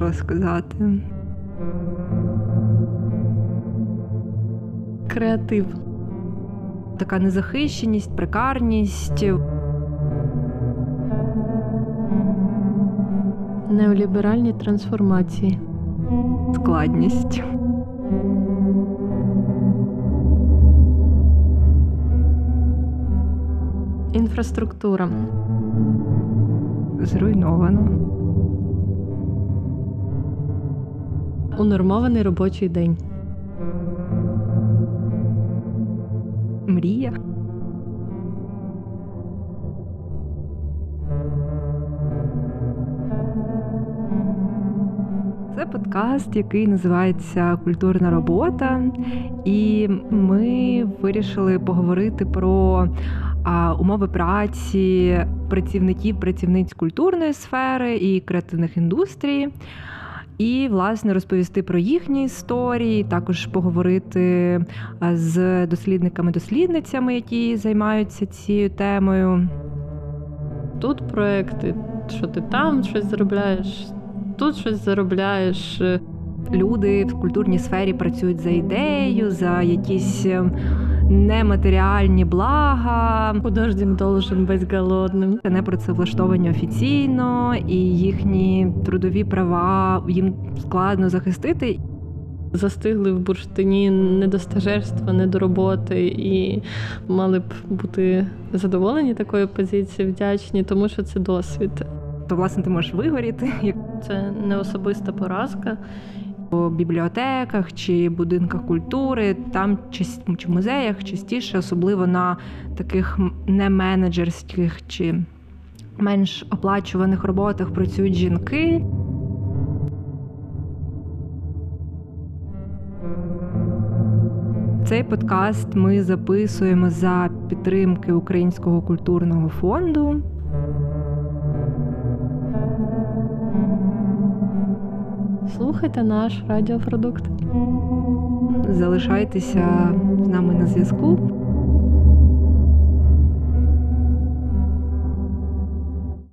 що сказати. Креатив. Така незахищеність, прекарність. Неоліберальні трансформації. складність. Інфраструктура. Зруйновано. Унормований робочий день. Мрія. Це подкаст, який називається Культурна робота, і ми вирішили поговорити про а, умови праці працівників, працівниць культурної сфери і креативних індустрій. І, власне, розповісти про їхні історії, також поговорити з дослідниками-дослідницями, які займаються цією темою. Тут проекти, що ти там щось заробляєш, тут щось заробляєш. Люди в культурній сфері працюють за ідею, за якісь нематеріальні блага. Художник должен бути голодним. Не працевлаштовані офіційно, і їхні трудові права їм складно захистити. Застигли в бурштині не до стажерства, не до роботи, і мали б бути задоволені такою позицією, вдячні, тому що це досвід. То власне ти можеш вигоріти. Це не особиста поразка. Бібліотеках чи будинках культури, там чи музеях частіше, особливо на таких не менеджерських чи менш оплачуваних роботах працюють жінки. Цей подкаст ми записуємо за підтримки Українського культурного фонду. Слухайте наш радіопродукт. Залишайтеся з нами на зв'язку.